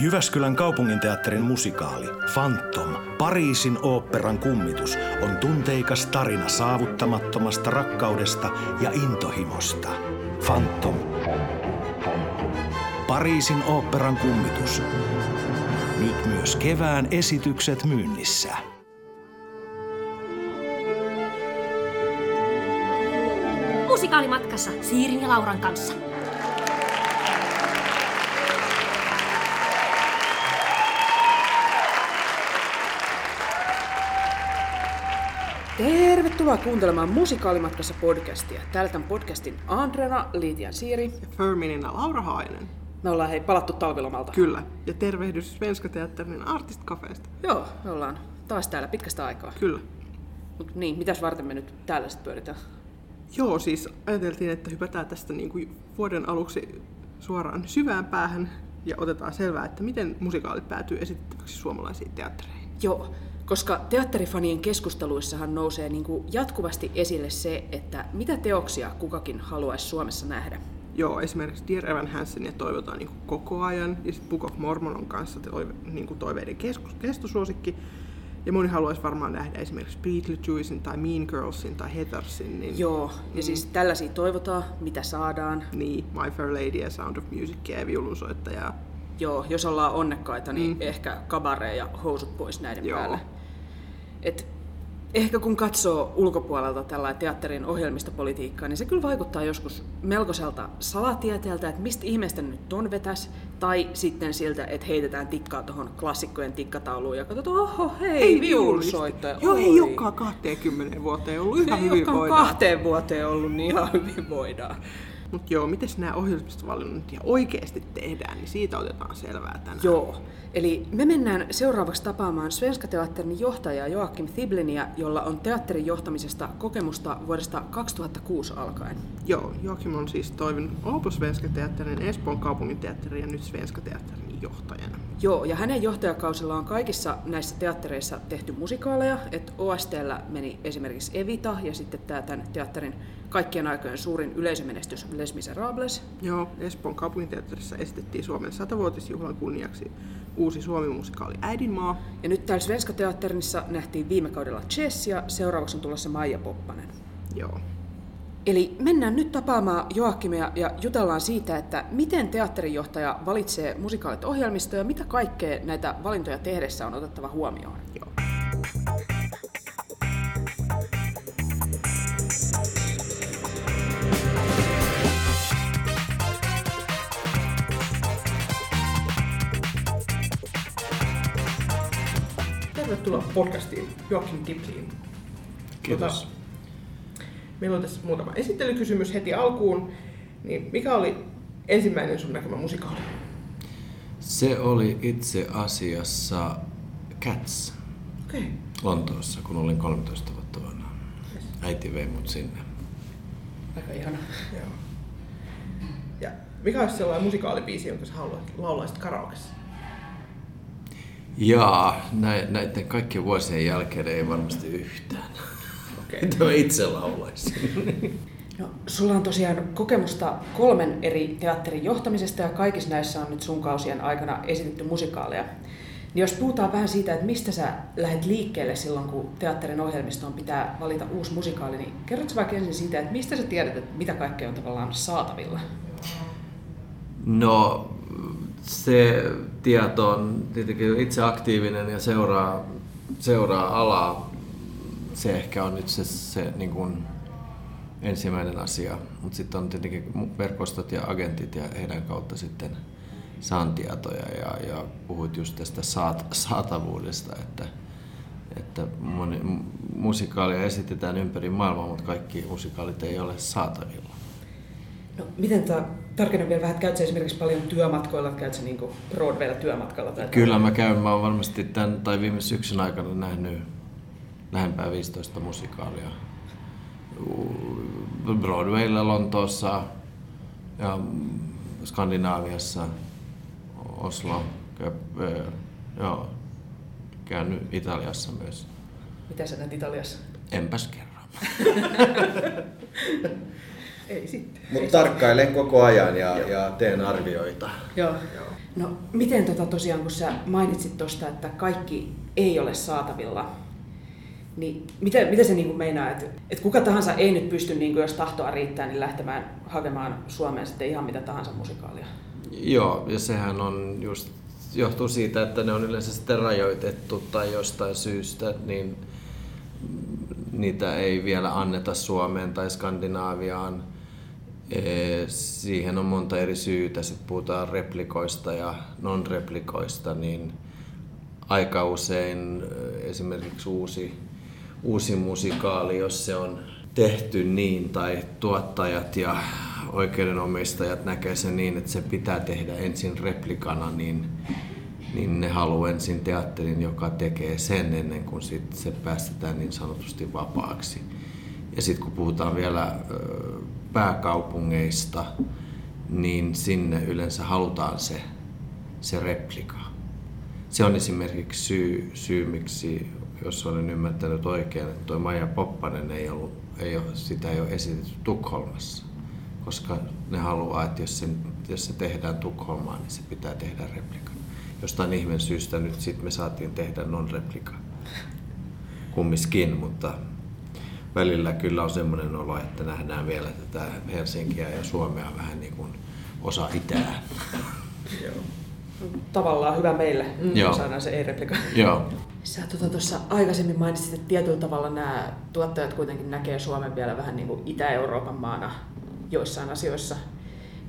Jyväskylän kaupunginteatterin musikaali Phantom, Pariisin oopperan kummitus, on tunteikas tarina saavuttamattomasta rakkaudesta ja intohimosta. Phantom. Pariisin oopperan kummitus. Nyt myös kevään esitykset myynnissä. Musikaalimatkassa Siirin ja Lauran kanssa. Tervetuloa kuuntelemaan Musikaalimatkassa podcastia. Täällä tämän podcastin Andrena, Liitian Siiri. Ja Ferminina Laura Hainen. Me ollaan hei palattu talvilomalta. Kyllä. Ja tervehdys Svenska Teatterin Artist Cafeesta. Joo, me ollaan taas täällä pitkästä aikaa. Kyllä. Mut niin, mitäs varten me nyt täällä sitten pyöritään? Joo, siis ajateltiin, että hypätään tästä niin kuin vuoden aluksi suoraan syvään päähän ja otetaan selvää, että miten musikaalit päätyy esitettäväksi suomalaisiin teattereihin. Joo, koska teatterifanien keskusteluissahan nousee niin kuin jatkuvasti esille se, että mitä teoksia kukakin haluaisi Suomessa nähdä. Joo, esimerkiksi Dear Evan Hansenia toivotaan niin kuin koko ajan, ja sitten Book of Mormon on kanssa toive, niin kuin toiveiden keskus, kestosuosikki. Ja moni haluaisi varmaan nähdä esimerkiksi Beetlejuicen tai Mean Girlsin tai Heathersin. Niin, Joo, ja siis tällaisia toivotaan, mitä saadaan. Niin, My Fair Lady ja Sound of Music ja viulunsoittajaa. Joo, jos ollaan onnekkaita, niin mm. ehkä kabare ja housut pois näiden Joo. päälle. Et ehkä kun katsoo ulkopuolelta tällä teatterin ohjelmistopolitiikkaa, niin se kyllä vaikuttaa joskus melkoiselta salatieteeltä, että mistä ihmeestä nyt ton vetäs, tai sitten siltä, että heitetään tikkaa tuohon klassikkojen tikkatauluun ja katsotaan, oho, hei, viulunsoittaja. Joo, oi. ei olekaan 20 vuoteen ollut ihan ei hyvin voidaan. kahteen vuoteen ollut, niin ihan hyvin voidaan. Mutta joo, miten nämä ohjelmistovalinnat ja oikeasti tehdään, niin siitä otetaan selvää tänään. Joo. Eli me mennään seuraavaksi tapaamaan Svenska Teatterin johtajaa Joakim Thibliniä, jolla on teatterin johtamisesta kokemusta vuodesta 2006 alkaen. Joo, Joakim on siis toiminut Opus Svenska Teatterin, Espoon kaupunginteatterin ja nyt Svenska Teatterin johtajana. Joo, ja hänen johtajakausilla on kaikissa näissä teattereissa tehty musikaaleja, että OSTllä meni esimerkiksi Evita ja sitten tämä tämän teatterin kaikkien aikojen suurin yleisömenestys Les Miserables. Joo, Espoon kaupunginteatterissa esitettiin Suomen satavuotisjuhlan kunniaksi uusi suomi-musikaali Äidinmaa. Ja nyt täällä Svenska Teatterissa nähtiin viime kaudella Chess ja seuraavaksi on tulossa Maija Poppanen. Joo. Eli mennään nyt tapaamaan Joakimia ja jutellaan siitä, että miten teatterijohtaja valitsee musikaalit ohjelmistoja ja mitä kaikkea näitä valintoja tehdessä on otettava huomioon. Joo. Tervetuloa podcastiin Joakim Tipliin. Kiitos. Tota, meillä on tässä muutama esittelykysymys heti alkuun. Niin mikä oli ensimmäinen sun näkemä musikaali? Se oli itse asiassa Cats Okei. Okay. Lontoossa, kun olin 13 vuotta vanha. Äiti vei mut sinne. Aika ihana. Joo. Ja mikä olisi sellainen musikaalibiisi, jonka sä haluat, laulaisit karaokessa? Jaa, nä- näiden kaikkien vuosien jälkeen ei varmasti yhtään. Mä itse laulaisin. No, sulla on tosiaan kokemusta kolmen eri teatterin johtamisesta ja kaikissa näissä on nyt sun kausien aikana esitetty musikaaleja. Niin jos puhutaan vähän siitä, että mistä sä lähdet liikkeelle silloin, kun teatterin ohjelmistoon pitää valita uusi musikaali, niin kerrotko vaikka ensin siitä, että mistä sä tiedät, että mitä kaikkea on tavallaan saatavilla? No, se tieto on tietenkin itse aktiivinen ja seuraa, seuraa alaa. Se ehkä on nyt se, se niin kuin ensimmäinen asia. Mutta sitten on tietenkin verkostot ja agentit ja heidän kautta sitten saan tietoja ja, ja puhuit just tästä saat, saatavuudesta, että, että moni, musikaalia esitetään ympäri maailmaa, mutta kaikki musikaalit ei ole saatavilla. No, miten ta, tarkennan vielä vähän, että esimerkiksi paljon työmatkoilla, käyt sä niinku Broadwaylla työmatkalla? Tai Kyllä mä käyn, mä oon varmasti tämän, tai viime syksyn aikana nähnyt lähempää 15 musikaalia. Broadwaylla, Lontoossa ja Skandinaaviassa, Oslo, Köp- joo, käynyt Italiassa myös. Mitä sä näet Italiassa? Enpäs kerran. Ei sitten. Mutta tarkkailen koko ajan ja, ja teen arvioita. Joo. No miten tota tosiaan, kun sä mainitsit tuosta, että kaikki ei ole saatavilla, niin miten, miten se niin kuin meinaa, että, että kuka tahansa ei nyt pysty, niin kuin jos tahtoa riittää, niin lähtemään hakemaan Suomeen sitten ihan mitä tahansa musikaalia? Joo, ja sehän on just, johtuu siitä, että ne on yleensä sitten rajoitettu tai jostain syystä, niin niitä ei vielä anneta Suomeen tai Skandinaaviaan. Siihen on monta eri syytä. Sitten puhutaan replikoista ja non-replikoista, niin aika usein esimerkiksi uusi, uusi musikaali, jos se on tehty niin, tai tuottajat ja oikeudenomistajat näkee sen niin, että se pitää tehdä ensin replikana, niin, niin ne haluaa ensin teatterin, joka tekee sen ennen kuin sit se päästetään niin sanotusti vapaaksi. Ja sitten kun puhutaan vielä pääkaupungeista, niin sinne yleensä halutaan se, se replika. Se on esimerkiksi syy, syy miksi, jos olen ymmärtänyt oikein, että tuo Maija Poppanen ei ollut, ei ole, sitä ei ole esitetty Tukholmassa. Koska ne haluaa, että jos, sen, jos se tehdään Tukholmaan, niin se pitää tehdä replika. Jostain ihmeen syystä nyt sitten me saatiin tehdä non-replika kummiskin, mutta välillä kyllä on semmoinen olo, että nähdään vielä tätä Helsinkiä ja Suomea vähän niin kuin osa itää. Tavallaan hyvä meille, mm. Joo. saadaan se ei-replika. Joo. Sä tuossa tota, aikaisemmin mainitsit, että tietyllä tavalla nämä tuottajat kuitenkin näkee Suomen vielä vähän niin kuin Itä-Euroopan maana joissain asioissa.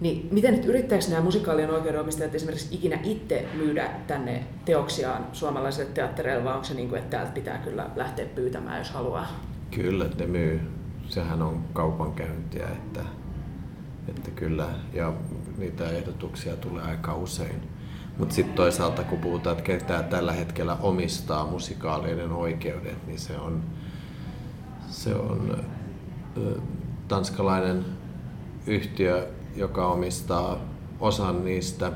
Niin miten nyt yrittääkö nämä musikaalien oikeudenomistajat esimerkiksi ikinä itse myydä tänne teoksiaan suomalaisille teattereille, vai onko se niin kuin, että täältä pitää kyllä lähteä pyytämään, jos haluaa? Kyllä, ne myy. Sehän on kaupankäyntiä, että, että kyllä, ja niitä ehdotuksia tulee aika usein. Mutta sitten toisaalta, kun puhutaan, että ketä tällä hetkellä omistaa musikaalien oikeudet, niin se on, se on ö, tanskalainen yhtiö, joka omistaa osan niistä.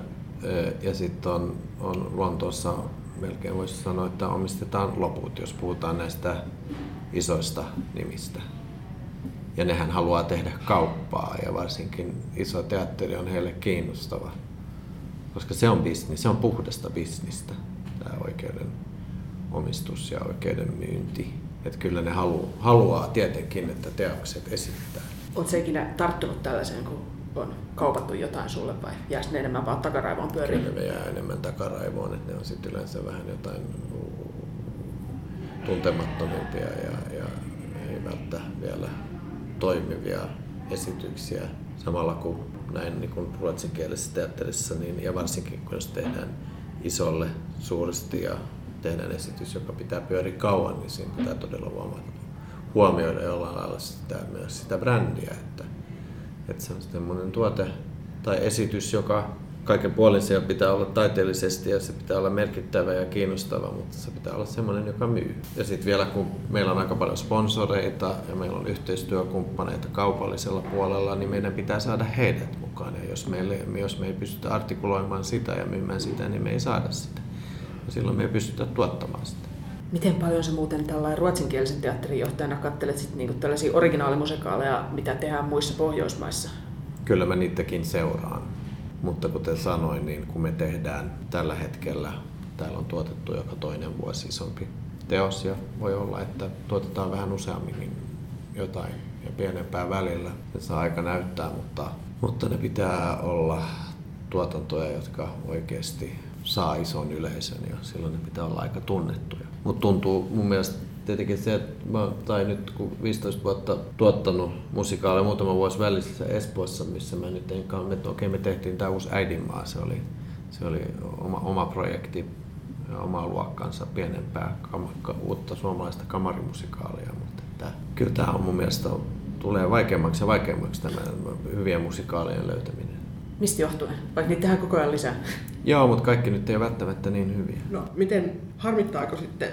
Ja sitten on, on Lontoossa, melkein voisi sanoa, että omistetaan loput, jos puhutaan näistä isoista nimistä. Ja nehän haluaa tehdä kauppaa ja varsinkin iso teatteri on heille kiinnostava. Koska se on bisnis, se on puhdasta bisnistä, tämä oikeuden omistus ja oikeuden myynti. Että kyllä ne halu, haluaa tietenkin, että teokset esittää. Oletko ikinä tarttunut tällaiseen, kun on kaupattu jotain sulle vai jääkö ne enemmän vaan takaraivoon pyöriin? Kyllä ne jää enemmän takaraivoon, että ne on sitten yleensä vähän jotain tuntemattomimpia ja, ja ei välttämättä vielä toimivia esityksiä. Samalla kuin näin niin kuin ruotsinkielisessä teatterissa, niin, ja varsinkin kun jos tehdään isolle suuresti ja tehdään esitys, joka pitää pyöriä kauan, niin siinä pitää todella huomata, huomioida jollain lailla sitä, myös sitä brändiä, että, että se on semmoinen tuote tai esitys, joka kaiken puolin siellä pitää olla taiteellisesti ja se pitää olla merkittävä ja kiinnostava, mutta se pitää olla semmoinen, joka myy. Ja sitten vielä kun meillä on aika paljon sponsoreita ja meillä on yhteistyökumppaneita kaupallisella puolella, niin meidän pitää saada heidät mukaan. Ja jos, meille, jos me ei pystytä artikuloimaan sitä ja myymään sitä, niin me ei saada sitä. Ja silloin me ei pystytä tuottamaan sitä. Miten paljon se muuten tällainen ruotsinkielisen teatterin johtajana katselet sit niinku tällaisia originaalimusikaaleja, mitä tehdään muissa Pohjoismaissa? Kyllä mä niitäkin seuraan. Mutta kuten sanoin, niin kun me tehdään tällä hetkellä, täällä on tuotettu joka toinen vuosi isompi teos ja voi olla, että tuotetaan vähän useammin jotain ja pienempää välillä. Se saa aika näyttää, mutta, mutta ne pitää olla tuotantoja, jotka oikeasti saa ison yleisön ja silloin ne pitää olla aika tunnettuja. Mutta tuntuu mun mielestä tietenkin se, että mä, tai nyt kun 15 vuotta tuottanut musikaaleja muutama vuosi välissä Espoossa, missä mä nyt en että okei me tehtiin tämä uusi äidinmaa, se oli, se oli oma, oma projekti oma luokkansa pienempää uutta suomalaista kamarimusikaalia, mutta että, kyllä tämä on mun mielestä tulee vaikeammaksi ja vaikeammaksi tämä hyvien musikaalien löytäminen. Mistä johtuen? Vaikka niitä tehdään koko ajan lisää. Joo, mutta kaikki nyt ei ole välttämättä niin hyviä. No, miten harmittaako sitten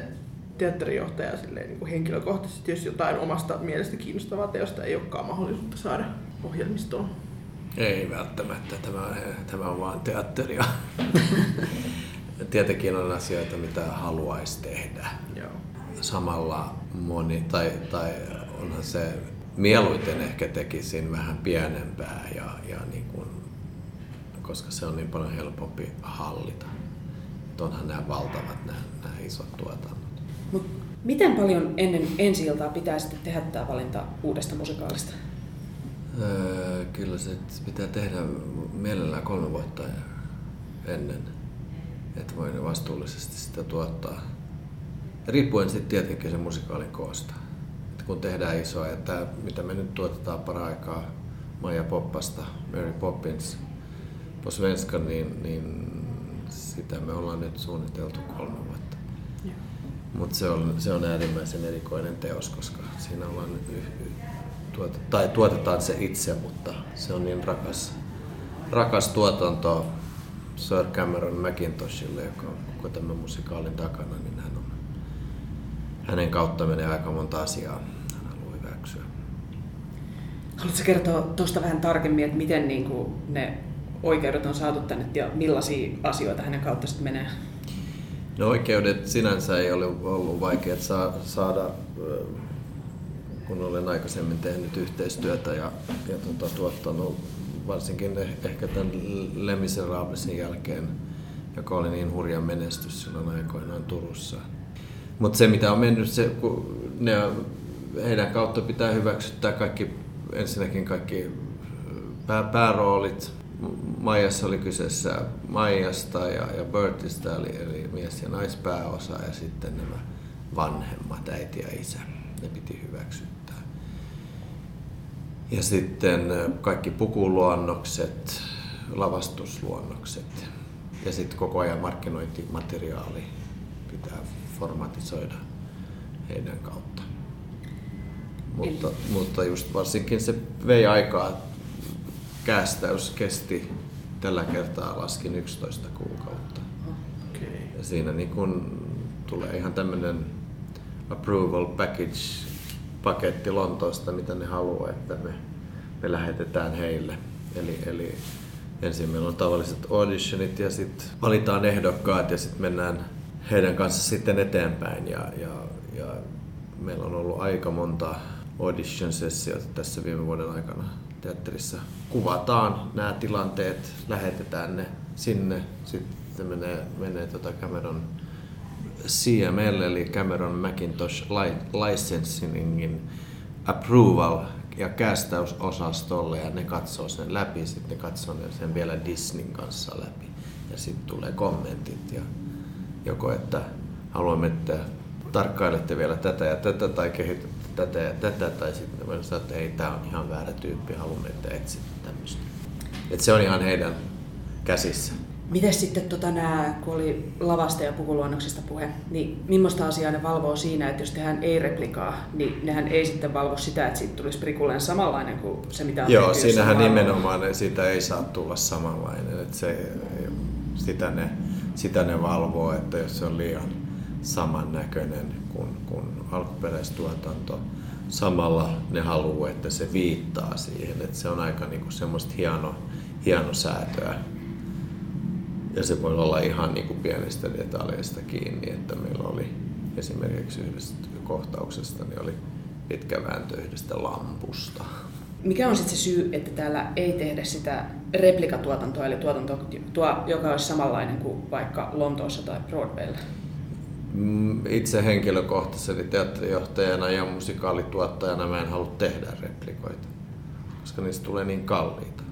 teatterijohtaja silleen, niin kuin henkilökohtaisesti, jos jotain omasta mielestä kiinnostavaa teosta ei olekaan mahdollisuutta saada ohjelmistoon? Ei välttämättä, tämä, tämä on vaan teatteria. Tietenkin on asioita, mitä haluaisi tehdä. Joo. Samalla moni, tai, tai onhan se mieluiten ehkä tekisin vähän pienempää, ja, ja niin kuin, koska se on niin paljon helpompi hallita. Onhan nämä valtavat, nämä, nämä isot tuotannot. Mut miten paljon ennen ensi iltaa pitää sitten tehdä tämä valinta uudesta musikaalista? Öö, kyllä se pitää tehdä mielellään kolme vuotta ennen, että voi vastuullisesti sitä tuottaa. Riippuen sitten tietenkin sen musikaalin koosta. Et kun tehdään isoa, että mitä me nyt tuotetaan paraikaa Maja Poppasta, Mary Poppins, på niin, niin sitä me ollaan nyt suunniteltu kolme vuotta. Mutta se on, se on äärimmäisen erikoinen teos, koska siinä ollaan tuot, tai tuotetaan se itse, mutta se on niin rakas, rakas tuotanto Sir Cameron McIntoshille, joka on koko tämän musikaalin takana, niin hän on, hänen kautta menee aika monta asiaa. Hän haluaa hyväksyä. Haluatko kertoa tuosta vähän tarkemmin, että miten niin kuin ne oikeudet on saatu tänne ja millaisia asioita hänen kautta sitten menee? No oikeudet sinänsä ei ole ollut vaikea saada, kun olen aikaisemmin tehnyt yhteistyötä ja, ja tuota, tuottanut varsinkin ehkä tämän Le Miserablesin jälkeen, joka oli niin hurja menestys silloin aikoinaan Turussa. Mutta se mitä on mennyt, se, kun ne, heidän kautta pitää hyväksyttää kaikki, ensinnäkin kaikki pää, pääroolit, Maijassa oli kyseessä Maijasta ja, ja Bertistä, eli, eli mies- ja naispääosa, ja sitten nämä vanhemmat, äiti ja isä. Ne piti hyväksyttää. Ja sitten kaikki pukuluonnokset, lavastusluonnokset ja sitten koko ajan markkinointimateriaali pitää formatisoida heidän kautta. Mutta, mutta just varsinkin se vei aikaa kästäys kesti tällä kertaa laskin 11 kuukautta. Okay. Ja siinä niin kun tulee ihan tämmöinen approval package paketti Lontoosta, mitä ne haluaa, että me, me lähetetään heille. Eli, eli ensin meillä on tavalliset auditionit ja sitten valitaan ehdokkaat ja sitten mennään heidän kanssa sitten eteenpäin. Ja, ja, ja meillä on ollut aika monta audition-sessiota tässä viime vuoden aikana teatterissa. Kuvataan nämä tilanteet, lähetetään ne sinne, sitten menee, menee tota Cameron CML eli Cameron Macintosh Licensingin approval ja kästäysosastolle ja ne katsoo sen läpi, sitten ne katsoo sen vielä Disneyn kanssa läpi. Ja sitten tulee kommentit ja joko että haluamme, että tarkkailette vielä tätä ja tätä tai kehitätte tätä ja tätä, tai sitten voin sanoa, että ei, tämä on ihan väärä tyyppi, haluamme, että etsit tämmöistä. Että se on ihan heidän käsissä. Miten sitten tota nämä, kun oli lavasta ja pukuluonnoksesta puhe, niin millaista asiaa ne valvoo siinä, että jos tehdään ei-replikaa, niin nehän ei sitten valvo sitä, että siitä tulisi prikulleen samanlainen kuin se, mitä on Joo, siinähän nimenomaan siitä ei saa tulla samanlainen. Että se, sitä, ne, sitä ne valvoo, että jos se on liian samannäköinen kuin, kuin alkuperäistuotanto. Samalla ne haluaa, että se viittaa siihen, että se on aika niin kuin semmoista hieno, hieno säätöä. Ja se voi olla ihan niin kuin pienistä detaljeista kiinni, että meillä oli esimerkiksi yhdestä kohtauksesta niin oli pitkä vääntö yhdestä lampusta. Mikä on sitten se syy, että täällä ei tehdä sitä replikatuotantoa, eli tuotantoa, joka olisi samanlainen kuin vaikka Lontoossa tai Broadwaylla? Mm, itse henkilökohtaisesti teatterijohtajana ja musikaalituottajana mä en halua tehdä replikoita, koska niistä tulee niin kalliita.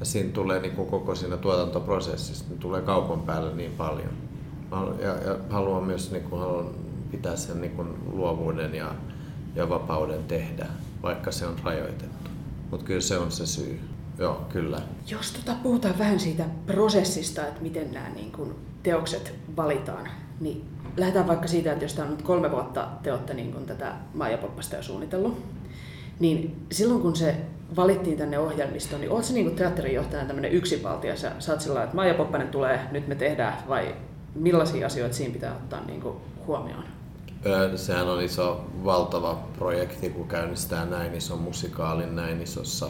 Ja siinä tulee niin kuin koko siinä tuotantoprosessissa, niin tulee kaupan päälle niin paljon. Ja, ja haluan myös niin kuin, haluan pitää sen niin kuin luovuuden ja, ja vapauden tehdä, vaikka se on rajoitettu. Mutta kyllä se on se syy. Joo, kyllä. Jos tota, puhutaan vähän siitä prosessista, että miten nämä niin kun, teokset valitaan, niin lähdetään vaikka siitä, että jos tämä on nyt kolme vuotta te olette niin kun tätä Maija Poppasta jo suunnitellut, niin silloin kun se valittiin tänne ohjelmistoon, niin oletko niin teatterijohtajana tämmöinen yksinvaltia? Sä saat sillä että Maija Poppanen tulee, nyt me tehdään, vai millaisia asioita siinä pitää ottaa niin huomioon? Sehän on iso, valtava projekti, kun käynnistää näin ison musikaalin näin isossa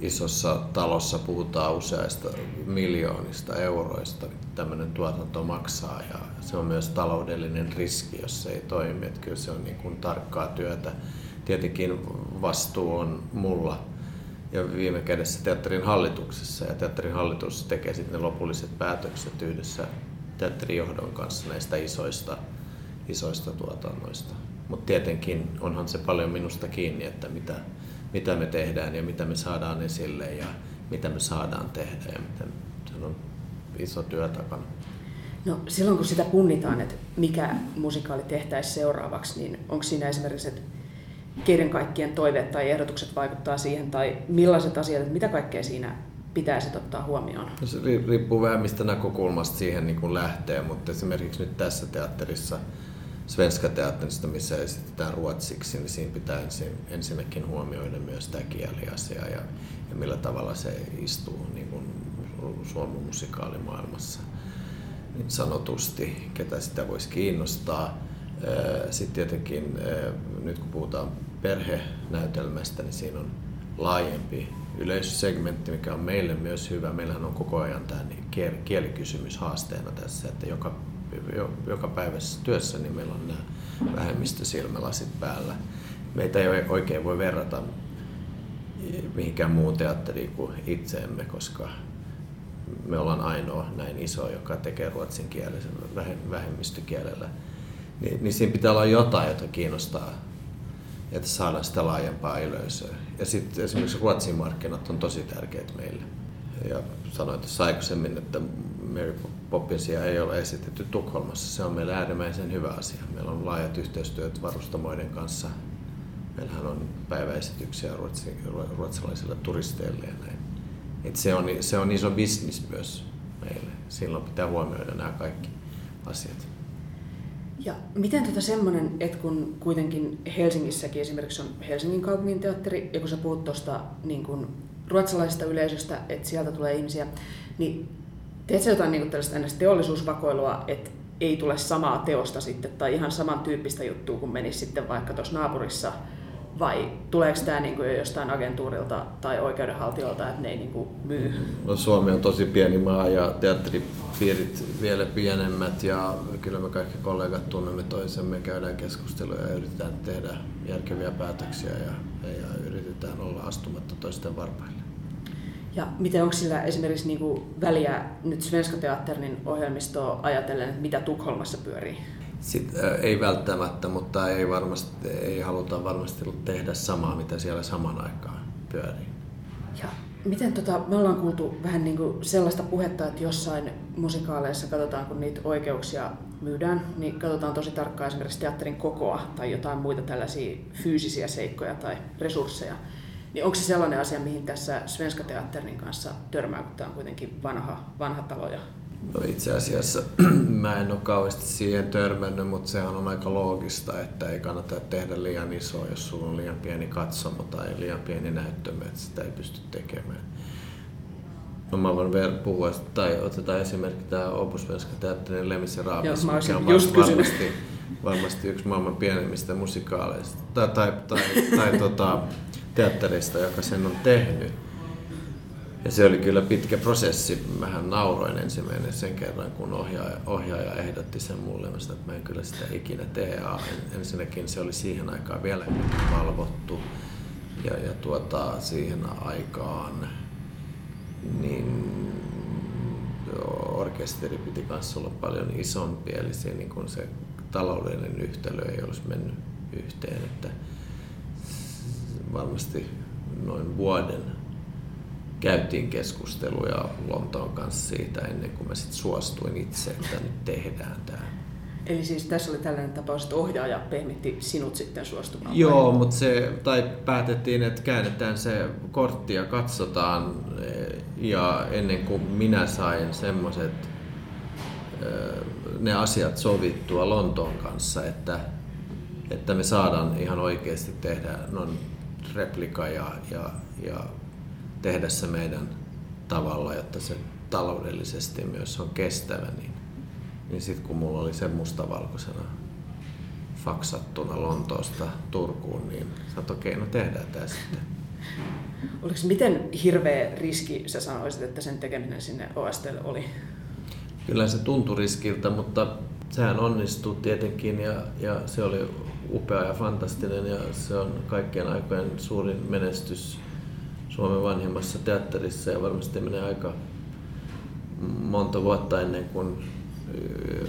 isossa talossa puhutaan useista miljoonista euroista, tämmöinen tuotanto maksaa ja se on myös taloudellinen riski, jos se ei toimi. Että kyllä se on niin kuin tarkkaa työtä. tietenkin vastuu on mulla ja viime kädessä teatterin hallituksessa. Ja teatterin hallitus tekee sitten ne lopulliset päätökset yhdessä teatterijohdon kanssa näistä isoista, isoista tuotannoista. Mutta tietenkin onhan se paljon minusta kiinni, että mitä, mitä me tehdään ja mitä me saadaan esille ja mitä me saadaan tehdä ja miten se on iso työ takana. No silloin kun sitä punnitaan, että mikä musikaali tehtäisiin seuraavaksi, niin onko siinä esimerkiksi, että keiden kaikkien toiveet tai ehdotukset vaikuttaa siihen, tai millaiset asiat, että mitä kaikkea siinä pitäisi ottaa huomioon? No se riippuu vähän mistä näkökulmasta siihen niin kuin lähtee, mutta esimerkiksi nyt tässä teatterissa, Svenska teatterista, missä esitetään ruotsiksi, niin siinä pitää ensin, ensinnäkin huomioida myös tämä kieliasia ja, ja millä tavalla se istuu niin kuin Suomen musikaalimaailmassa niin sanotusti, ketä sitä voisi kiinnostaa. Sitten tietenkin nyt kun puhutaan perhenäytelmästä, niin siinä on laajempi yleisösegmentti, mikä on meille myös hyvä. Meillähän on koko ajan tämä niin kielikysymys haasteena tässä, että joka, joka päivässä työssä niin meillä on nämä vähemmistösilmälasit päällä. Meitä ei oikein voi verrata mihinkään muun teatteriin kuin itseemme, koska me ollaan ainoa näin iso, joka tekee ruotsin kielisen vähemmistökielellä. Niin, niin siinä pitää olla jotain, jota kiinnostaa että saadaan sitä laajempaa yleisöä. Ja sitten esimerkiksi Ruotsin markkinat on tosi tärkeät meille. Ja sanoin tuossa aikaisemmin, että Mary Poppinsia ei ole esitetty Tukholmassa. Se on meille äärimmäisen hyvä asia. Meillä on laajat yhteistyöt varustamoiden kanssa. Meillähän on päiväesityksiä ruotsalaisille turisteille ja näin. Et se, on, se on iso bisnis myös meille. Silloin pitää huomioida nämä kaikki asiat. Ja miten tota semmoinen, että kun kuitenkin Helsingissäkin esimerkiksi on Helsingin kaupungin teatteri, ja kun sä puhut tuosta niin kun ruotsalaisesta yleisöstä, että sieltä tulee ihmisiä, niin teet sä jotain niin tällaista teollisuusvakoilua, että ei tule samaa teosta sitten, tai ihan samantyyppistä juttua kuin menisi sitten vaikka tuossa naapurissa vai tuleeko tämä kuin jostain agentuurilta tai oikeudenhaltijoilta, että ne ei kuin myy? No, Suomi on tosi pieni maa ja teatteripiirit vielä pienemmät ja kyllä me kaikki kollegat tunnemme toisemme, käydään keskusteluja ja yritetään tehdä järkeviä päätöksiä ja, ja yritetään olla astumatta toisten varpaille. Ja miten onko sillä esimerkiksi niin kuin väliä nyt Svenska Teatterin ohjelmistoa ajatellen, että mitä Tukholmassa pyörii? Sit, äh, ei välttämättä, mutta ei, varmasti, ei haluta varmasti tehdä samaa, mitä siellä saman aikaan pyörii. Ja miten tota, me ollaan kuultu vähän niin kuin sellaista puhetta, että jossain musikaaleissa katsotaan, kun niitä oikeuksia myydään, niin katsotaan tosi tarkkaan esimerkiksi teatterin kokoa tai jotain muita tällaisia fyysisiä seikkoja tai resursseja. Niin onko se sellainen asia, mihin tässä Svenska Teatterin kanssa törmää, kun tämä on kuitenkin vanha, vanha talo ja No itse asiassa mä en ole kauheasti siihen törmännyt, mutta sehän on aika loogista, että ei kannata tehdä liian isoa, jos sulla on liian pieni katsomo tai liian pieni näyttömä, että sitä ei pysty tekemään. No mä voin vielä puhua, tai otetaan esimerkki tämä Opus Venska Teatterin Lemis ja Raapis, mikä on just varmasti, varmasti yksi maailman pienemmistä musikaaleista tai, tai, tai, tai tota, teatterista, joka sen on tehnyt ja se oli kyllä pitkä prosessi. Mähän nauroin ensimmäinen sen kerran, kun ohjaaja, ohjaaja ehdotti sen mulle, että mä en kyllä sitä ikinä tee. Ensinnäkin se oli siihen aikaan vielä valvottu ja, ja tuota, siihen aikaan niin orkesteri piti kanssa olla paljon isompi, eli se, niin kun se taloudellinen yhtälö ei olisi mennyt yhteen. Että varmasti noin vuoden käytiin keskusteluja Lontoon kanssa siitä ennen kuin mä sit suostuin itse, että nyt tehdään tämä. Eli siis tässä oli tällainen tapaus, että ohjaaja pehmitti sinut sitten suostumaan? Joo, mutta se, tai päätettiin, että käännetään se kortti ja katsotaan. Ja ennen kuin minä sain semmoiset ne asiat sovittua Lontoon kanssa, että, että me saadaan ihan oikeasti tehdä non replika ja, ja, ja tehdä se meidän tavalla, jotta se taloudellisesti myös on kestävä, niin, niin sitten kun mulla oli se mustavalkoisena faksattuna Lontoosta Turkuun, niin sanoin, okei, okay, no tehdään tämä sitten. Oliko miten hirveä riski sä sanoisit, että sen tekeminen sinne OSTlle oli? Kyllä se tuntui riskiltä, mutta sehän onnistui tietenkin ja, ja se oli upea ja fantastinen ja se on kaikkien aikojen suurin menestys Suomen vanhimmassa teatterissa ja varmasti menee aika monta vuotta ennen kuin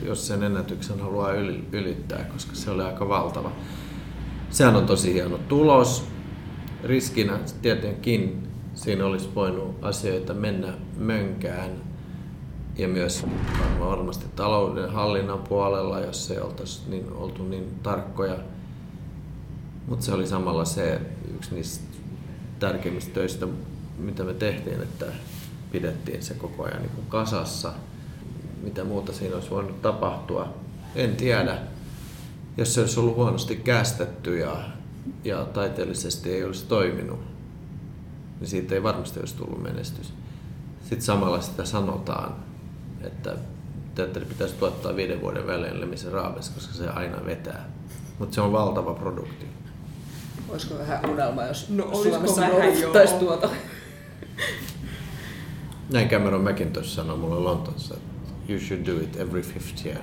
jos sen ennätyksen haluaa ylittää, koska se oli aika valtava. Sehän on tosi hieno tulos. Riskinä tietenkin siinä olisi voinut asioita mennä mönkään ja myös varmasti talouden hallinnan puolella, jos ei oltaisi niin, oltu niin tarkkoja. Mutta se oli samalla se yksi niistä tärkeimmistä töistä, mitä me tehtiin, että pidettiin se koko ajan niin kuin kasassa. Mitä muuta siinä olisi voinut tapahtua, en tiedä. Jos se olisi ollut huonosti kästetty ja, ja taiteellisesti ei olisi toiminut, niin siitä ei varmasti olisi tullut menestys. Sitten samalla sitä sanotaan, että teatteri pitäisi tuottaa viiden vuoden välein Lemisen Raaves, koska se aina vetää. Mutta se on valtava produkti. Olisiko vähän unelma, jos no, Suomessa noudattaisi tuota? Näin Cameron McIntosh sanoi mulle Lontoossa, että you should do it every fifth year.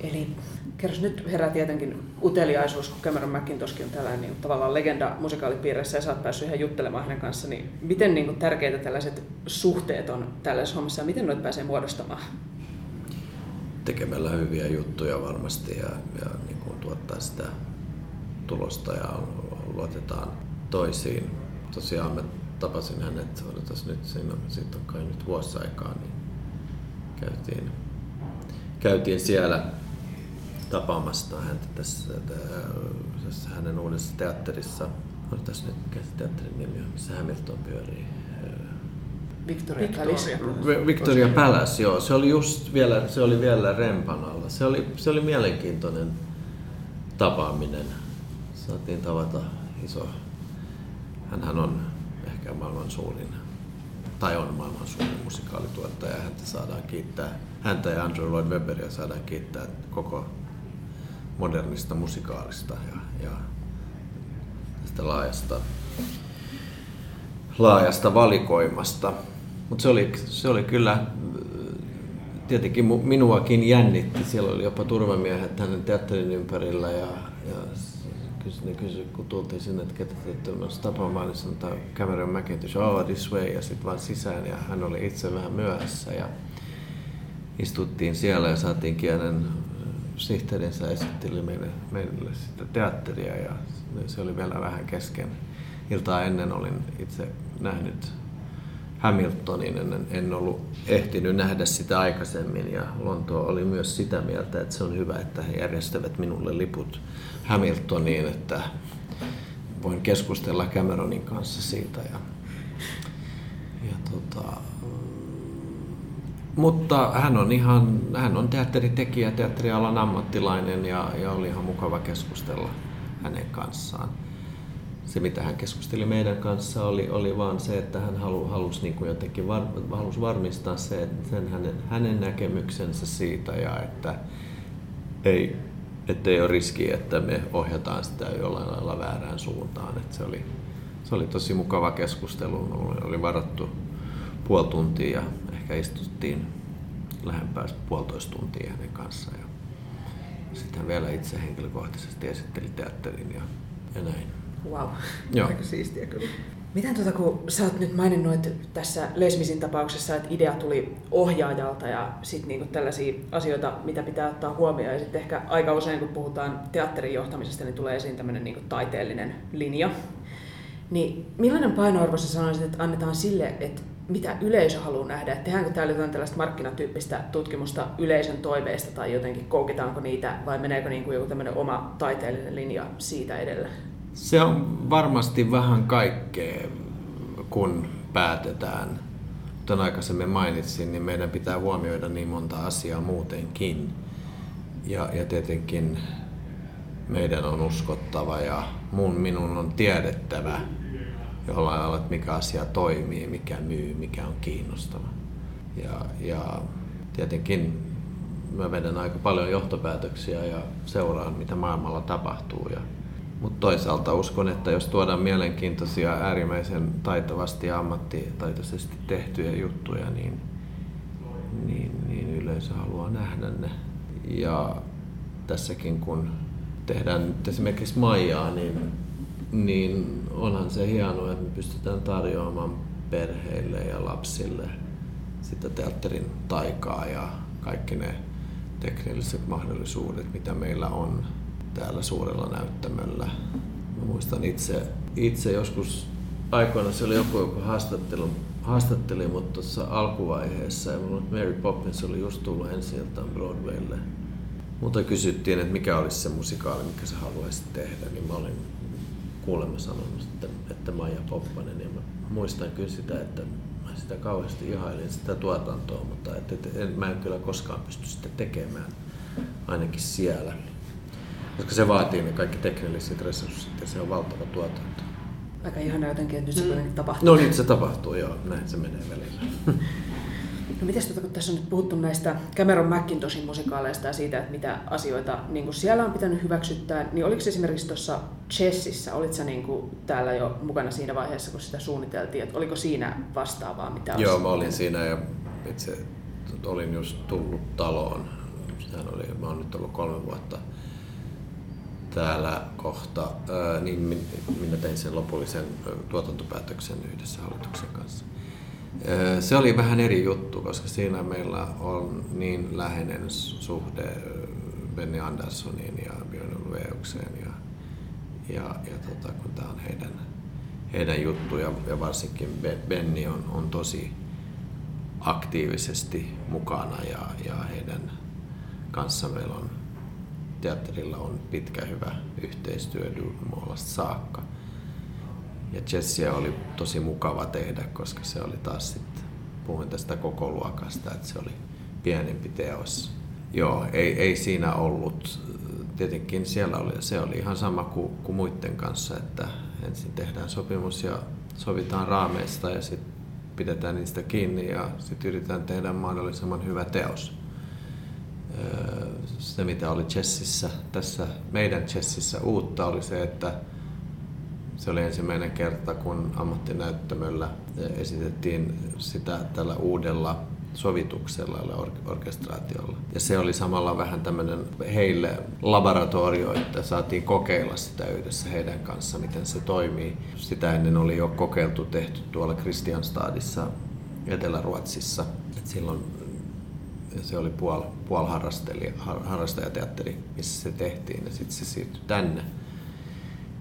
Eli kerros nyt herää tietenkin uteliaisuus, kun Cameron McIntoskin on tällainen niin, tavallaan legenda musikaalipiirissä ja sä oot päässyt ihan juttelemaan hänen kanssa, niin miten niin kuin, tärkeitä tällaiset suhteet on tällaisessa hommassa ja miten noit pääsee muodostamaan? Tekemällä hyviä juttuja varmasti ja, ja niin kuin tuottaa sitä tulosta ja luotetaan toisiin. Tosiaan me tapasin hänet, odotas nyt, siinä siitä on kai nyt vuosi aikaa, niin käytiin, käytiin siellä tapaamassa häntä tässä, tässä hänen uudessa teatterissa. On tässä nyt, mikä se teatterin nimi on, missä Hamilton pyörii? Victoria Palace. Victoria Palace, joo. Se oli just vielä, se oli vielä rempan alla. Se oli, se oli mielenkiintoinen tapaaminen. Saatiin tavata iso, hänhän on ehkä maailman suurin, tai on maailman suurin musikaalituottaja. Häntä saadaan kiittää, häntä ja Andrew Lloyd Webberia saadaan kiittää koko modernista musikaalista ja, ja tästä laajasta, laajasta valikoimasta. Mutta se oli, se oli kyllä, tietenkin minuakin jännitti. Siellä oli jopa turvamiehet hänen teatterin ympärillä ja, ja ne kysyi, kun tultiin sinne, että ketä te tapaamaan, niin sanotaan Cameron McIntosh, oh this way, ja sitten vaan sisään, ja hän oli itse vähän myöhässä, ja istuttiin siellä ja saatiin kielen sihteerinsä esitteli meille, meille sitä teatteria ja se oli vielä vähän kesken. Iltaa ennen olin itse nähnyt Hamiltonin, en, en ollut ehtinyt nähdä sitä aikaisemmin ja Lonto oli myös sitä mieltä, että se on hyvä, että he järjestävät minulle liput Hamiltoniin, että voin keskustella Cameronin kanssa siitä. Ja, ja tota, mutta hän on ihan, hän on teatteritekijä, teatterialan ammattilainen ja, ja oli ihan mukava keskustella hänen kanssaan. Se, mitä hän keskusteli meidän kanssa, oli, oli vaan se, että hän halu, halusi niin kuin jotenkin var, halusi varmistaa se, sen hänen, hänen näkemyksensä siitä ja että ei, ei ole riski, että me ohjataan sitä jollain lailla väärään suuntaan. Että se, oli, se oli tosi mukava keskustelu, oli varattu puoli tuntia ja ehkä istuttiin lähempää puolitoista tuntia hänen kanssaan. Ja sitten vielä itse henkilökohtaisesti esitteli teatterin ja, ja näin. Wow, Joo. aika siistiä kyllä. Miten tuota, kun sä oot nyt maininnut tässä Lesmisin tapauksessa, että idea tuli ohjaajalta ja sitten niinku tällaisia asioita, mitä pitää ottaa huomioon. Ja sitten ehkä aika usein, kun puhutaan teatterin johtamisesta, niin tulee esiin tämmöinen niinku taiteellinen linja. Niin millainen painoarvo sä sanoisit, että annetaan sille, että mitä yleisö haluaa nähdä. Että tehdäänkö täällä jotain tällaista markkinatyyppistä tutkimusta yleisön toiveista tai jotenkin koukitaanko niitä vai meneekö niin kuin joku tämmöinen oma taiteellinen linja siitä edellä? Se on varmasti vähän kaikkea, kun päätetään. Kuten aikaisemmin mainitsin, niin meidän pitää huomioida niin monta asiaa muutenkin. Ja, ja tietenkin meidän on uskottava ja mun minun on tiedettävä, jollain lailla, että mikä asia toimii, mikä myy, mikä on kiinnostava. Ja, ja tietenkin mä vedän aika paljon johtopäätöksiä ja seuraan, mitä maailmalla tapahtuu. Ja, mutta toisaalta uskon, että jos tuodaan mielenkiintoisia, äärimmäisen taitavasti ja ammattitaitoisesti tehtyjä juttuja, niin, niin, niin yleisö haluaa nähdä ne. Ja tässäkin kun tehdään nyt esimerkiksi Maijaa, niin, niin onhan se hienoa, että me pystytään tarjoamaan perheille ja lapsille sitä teatterin taikaa ja kaikki ne teknilliset mahdollisuudet, mitä meillä on täällä suurella näyttämöllä. Mä muistan itse, itse joskus aikoina se oli joku, joku haastattelu, haastatteli mut tuossa alkuvaiheessa ja mulla Mary Poppins oli just tullut ensi iltaan Broadwaylle. Mutta kysyttiin, että mikä olisi se musikaali, mikä sä haluaisit tehdä, niin mä olin kuulemma sanonut, että, että Maija Poppanen. Ja mä muistan kyllä sitä, että mä sitä kauheasti ihailin sitä tuotantoa, mutta että, että en, mä en kyllä koskaan pysty sitä tekemään, ainakin siellä. Koska se vaatii ne kaikki teknilliset resurssit ja se on valtava tuotanto. Aika ihana jotenkin, että nyt se kuitenkin tapahtuu. No niin, se tapahtuu, joo. Näin se menee välillä. No miten tuota, kun tässä on nyt puhuttu näistä Cameron McIntoshin musikaaleista ja siitä, että mitä asioita niin kuin siellä on pitänyt hyväksyttää, niin oliko esimerkiksi tuossa Chessissä, olit sä niin kuin täällä jo mukana siinä vaiheessa, kun sitä suunniteltiin, että oliko siinä vastaavaa, mitä Joo, mä olin siinä ja itse olin just tullut taloon. Sehän oli, mä oon nyt ollut kolme vuotta täällä kohta, niin minä tein sen lopullisen tuotantopäätöksen yhdessä hallituksen kanssa. Se oli vähän eri juttu, koska siinä meillä on niin läheinen suhde Benny Anderssoniin ja Björn Ulveukseen ja, ja, ja tota, kun tämä on heidän, heidän juttu ja, ja varsinkin Benny on, on tosi aktiivisesti mukana ja, ja heidän kanssa meillä on teatterilla on pitkä hyvä yhteistyö Dumoolasta saakka. Ja Jessia oli tosi mukava tehdä, koska se oli taas sitten, puhuin tästä koko luokasta, että se oli pienempi teos. Joo, ei, ei siinä ollut, tietenkin siellä oli, se oli ihan sama kuin, kuin muiden kanssa, että ensin tehdään sopimus ja sovitaan raameista ja sitten pidetään niistä kiinni ja sitten yritetään tehdä mahdollisimman hyvä teos. Se, mitä oli Chessissä, tässä meidän Chessissä uutta, oli se, että se oli ensimmäinen kerta, kun ammattinäyttämöllä esitettiin sitä tällä uudella sovituksella ja orkestraatiolla. Ja se oli samalla vähän tämmöinen heille laboratorio, että saatiin kokeilla sitä yhdessä heidän kanssa, miten se toimii. Sitä ennen oli jo kokeiltu tehty tuolla Kristianstadissa Etelä-Ruotsissa. Et silloin se oli puol, puol harrastajateatteri, missä se tehtiin ja sitten se siirtyi tänne.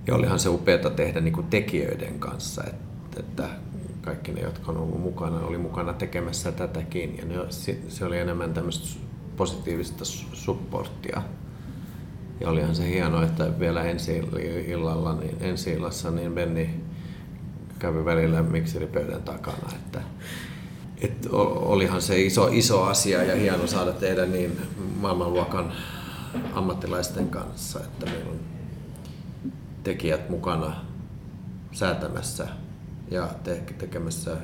Ja olihan se upeata tehdä niin kuin tekijöiden kanssa, että, että kaikki ne, jotka on ollut mukana, oli mukana tekemässä tätäkin. Ja ne, se oli enemmän tämmöistä positiivista supporttia. Ja olihan se hienoa, että vielä ensi illalla, niin, ensi illassa niin Benni kävi välillä mikseripöydän takana, että et olihan se iso, iso asia ja hieno saada tehdä niin maailmanluokan ammattilaisten kanssa, että meillä on tekijät mukana säätämässä ja te- tekemässä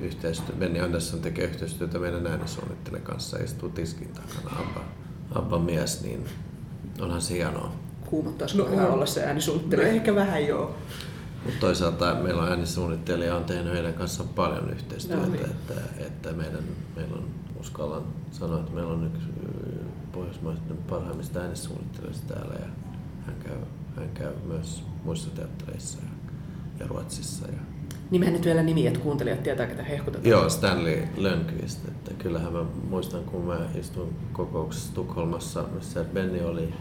yhteistyötä. Benny Andersson tekee yhteistyötä meidän äänisuunnittelijan kanssa ja istuu tiskin takana Abba, Abba mies, niin onhan se hienoa. Kuumottaisiko no, vähän olla se äänisuunnittelija? No ehkä vähän joo. Mutta toisaalta meillä on äänisuunnittelija on tehnyt heidän kanssaan paljon yhteistyötä, no, niin. että, että meidän, meillä on, uskallan sanoa, että meillä on yksi pohjoismaisten parhaimmista äänisuunnittelijoista täällä ja hän käy hän käy myös muissa teattereissa ja, ja Ruotsissa. Ja... Nimehän nyt vielä nimi, että kuuntelijat tietää, ketä hehkutetaan. Joo, Stanley Lönnqvist. Että kyllähän mä muistan, kun mä istuin kokouksessa Tukholmassa, missä Benny oli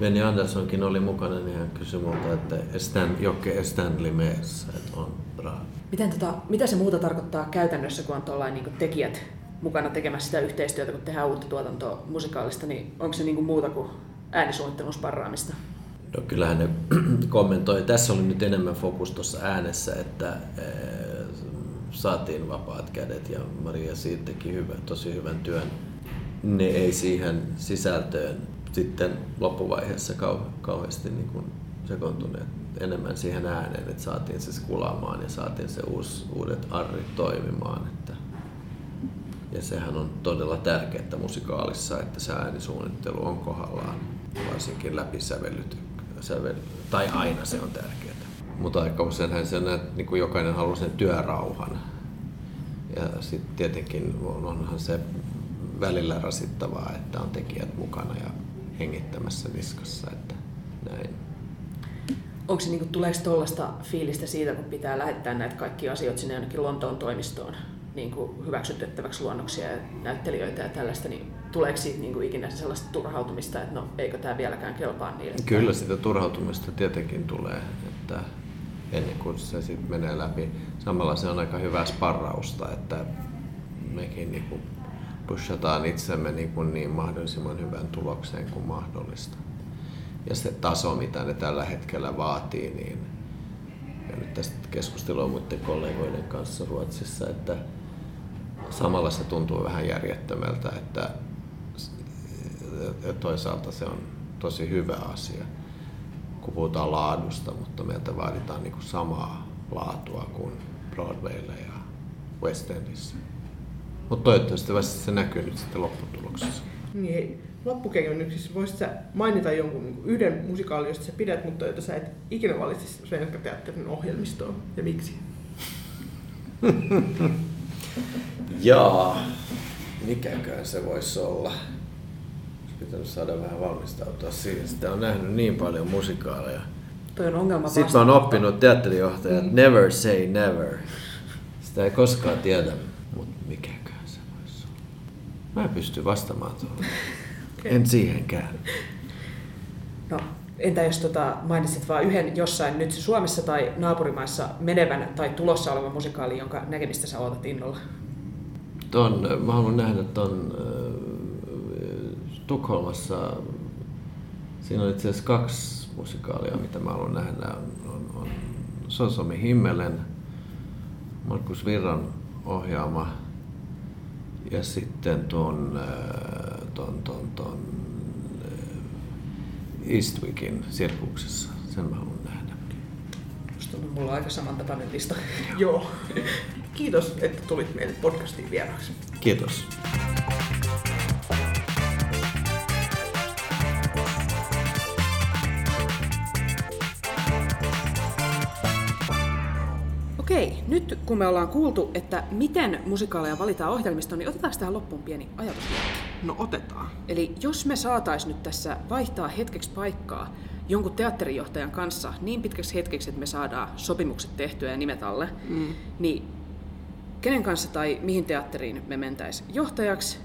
Benny Anderssonkin oli mukana, niin hän kysyi multa, että Stan, Jokke Stanley meessä, että on bra. Miten tota, mitä se muuta tarkoittaa käytännössä, kun on tuollainen niin tekijät mukana tekemässä sitä yhteistyötä, kun tehdään uutta tuotantoa musikaalista, niin onko se niin kuin muuta kuin äänisuunnittelun sparraamista? No kyllähän ne kommentoi. Tässä oli nyt enemmän fokus tuossa äänessä, että eh, saatiin vapaat kädet ja Maria siitä teki hyvä, tosi hyvän työn. Ne ei siihen sisältöön sitten loppuvaiheessa kau, kauheasti niin kuin sekoontuneet enemmän siihen ääneen, että saatiin se skulaamaan ja saatiin se uusi, uudet arrit toimimaan. Että, ja sehän on todella tärkeää musikaalissa, että se äänisuunnittelu on kohdallaan, varsinkin läpisävellyt sävel, tai aina se on tärkeää. Mutta aika useinhan sen, että niin kuin jokainen haluaa sen työrauhan. Ja sitten tietenkin onhan se välillä rasittavaa, että on tekijät mukana ja hengittämässä niskassa, että näin. Onko se, niin kuin, tuleeko tuollaista fiilistä siitä, kun pitää lähettää näitä kaikki asioita sinne jonnekin Lontoon toimistoon, niin kuin hyväksytettäväksi luonnoksia ja näyttelijöitä ja tällaista, niin tuleeko siitä niin kuin ikinä sellaista turhautumista, että no eikö tämä vieläkään kelpaa niille? Kyllä sitä turhautumista tietenkin tulee, että ennen kuin se sitten menee läpi. Samalla se on aika hyvää sparrausta, että mekin niin kuin pushataan itsemme niin, kuin niin mahdollisimman hyvän tulokseen kuin mahdollista. Ja se taso, mitä ne tällä hetkellä vaatii, niin ja nyt tästä keskustelua muiden kollegoiden kanssa Ruotsissa, että samalla se tuntuu vähän järjettömältä, että ja toisaalta se on tosi hyvä asia, kun puhutaan laadusta, mutta meiltä vaaditaan niin kuin samaa laatua kuin Broadwaylla ja West Endissä. Mutta toivottavasti se näkyy nyt sitten lopputuloksessa. Niin loppukengennyksissä voisit sä mainita jonkun niin yhden musikaalin, josta sä pidät, mutta jota sä et ikinä valitsisi Svenska Teatterin ohjelmistoon, ja miksi? Jaa, mikäkään se voisi olla? Pitänyt saada vähän valmistautua siihen. Sitä on nähnyt niin paljon musikaaleja. Toi on ongelma Sitten mä oon oppinut teatterijohtaja, että never say never. Sitä ei koskaan tiedä, mutta mikäkään se voisi olla. Mä en pysty vastaamaan tuohon. En siihenkään. No, entä jos tota, mainitsit vain yhden jossain nyt Suomessa tai naapurimaissa menevän tai tulossa olevan musikaali, jonka näkemistä sä ootat innolla? Ton, mä haluan nähdä ton Tukholmassa. Siinä on itse asiassa kaksi musikaalia, mitä mä haluan nähdä. On, on, on Sosomi Himmelen, Markus Virran ohjaama ja sitten ton, äh, ton, ton, ton äh, Eastwickin sirkuksessa. Sen mä haluan nähdä. Musta tuntuu, mulla on aika samantapainen lista. Joo. Kiitos, että tulit meille podcastiin vieraaksi. Kiitos. Kun me ollaan kuultu, että miten musikaaleja valitaan ohjelmistoon, niin otetaan tähän loppuun pieni ajatus. No otetaan. Eli jos me saatais nyt tässä vaihtaa hetkeksi paikkaa jonkun teatterijohtajan kanssa niin pitkäksi hetkeksi, että me saadaan sopimukset tehtyä ja nimet alle, mm. niin kenen kanssa tai mihin teatteriin me mentäis johtajaksi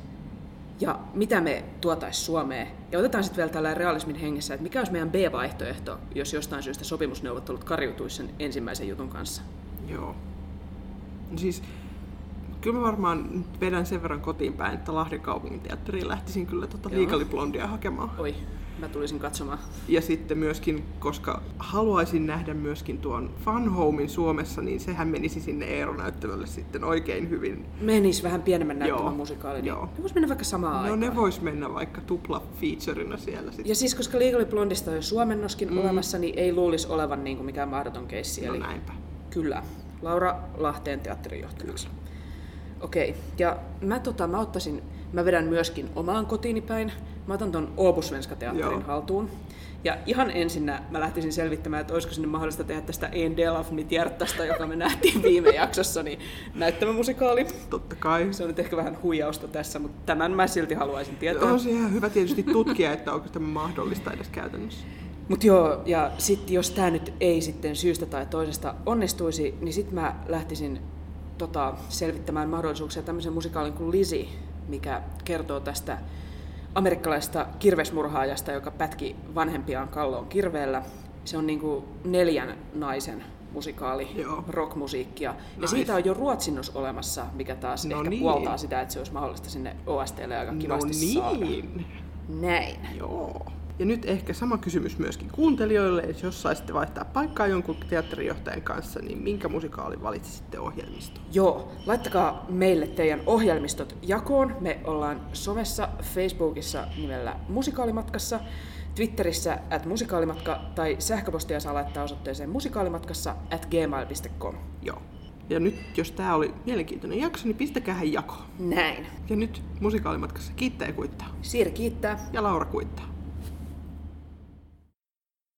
ja mitä me tuotais Suomeen. Ja otetaan sitten vielä tällainen realismin hengessä, että mikä olisi meidän B-vaihtoehto, jos jostain syystä sopimusneuvottelut karjutuisi sen ensimmäisen jutun kanssa. Joo. No siis, kyllä mä varmaan nyt vedän sen verran kotiin päin, että Lahden kaupungin teatteriin lähtisin kyllä tota Joo. Legally Blondia hakemaan. Oi, mä tulisin katsomaan. Ja sitten myöskin, koska haluaisin nähdä myöskin tuon Fun Homein Suomessa, niin sehän menisi sinne Eero-näyttämölle sitten oikein hyvin. Menis vähän pienemmän näyttämän Joo, musikaali, niin joo. ne vois mennä vaikka samaan No aikaan. ne vois mennä vaikka tupla featurina siellä sitten. Ja siis koska Legally Blondista on jo suomennoskin mm. olemassa, niin ei luulisi olevan niin kuin mikään mahdoton keissi. No Eli näinpä. kyllä, Laura Lahteen teatterijohtajaksi. Okei, ja mä, tota, mä ottaisin, mä vedän myöskin omaan kotiini päin. Mä otan ton Åbosvenska teatterin Joo. haltuun. Ja ihan ensinnä mä lähtisin selvittämään, että olisiko sinne mahdollista tehdä tästä av mitt hjärtasta, joka me nähtiin viime jaksossa, niin näyttämömusikaali. Totta kai. Se on nyt ehkä vähän huijausta tässä, mutta tämän mä silti haluaisin tietää. On se ihan hyvä tietysti tutkia, että onko tämä mahdollista edes käytännössä. Mutta joo, ja sitten jos tämä nyt ei sitten syystä tai toisesta onnistuisi, niin sitten mä lähtisin tota, selvittämään mahdollisuuksia tämmöisen musikaalin kuin Lizzie, mikä kertoo tästä amerikkalaisesta kirvesmurhaajasta, joka pätki vanhempiaan kalloon kirveellä. Se on niinku neljän naisen musikaali, Joo. rockmusiikkia. Ja Nice. siitä on jo ruotsinnos olemassa, mikä taas No ehkä niin. puoltaa sitä, että se olisi mahdollista sinne OSTlle aika No kivasti saada. niin. Näin. Joo. Ja nyt ehkä sama kysymys myöskin kuuntelijoille, että jos saisitte vaihtaa paikkaa jonkun teatterijohtajan kanssa, niin minkä musikaalin valitsisitte ohjelmistoon? Joo, laittakaa meille teidän ohjelmistot jakoon. Me ollaan somessa, Facebookissa nimellä Musikaalimatkassa, Twitterissä at musikaalimatka tai sähköpostia saa laittaa osoitteeseen musikaalimatkassa at gmail.com. Joo. Ja nyt, jos tämä oli mielenkiintoinen jakso, niin pistäkää jako. Näin. Ja nyt musikaalimatkassa kiittää ja kuittaa. Siiri kiittää. Ja Laura kuittaa.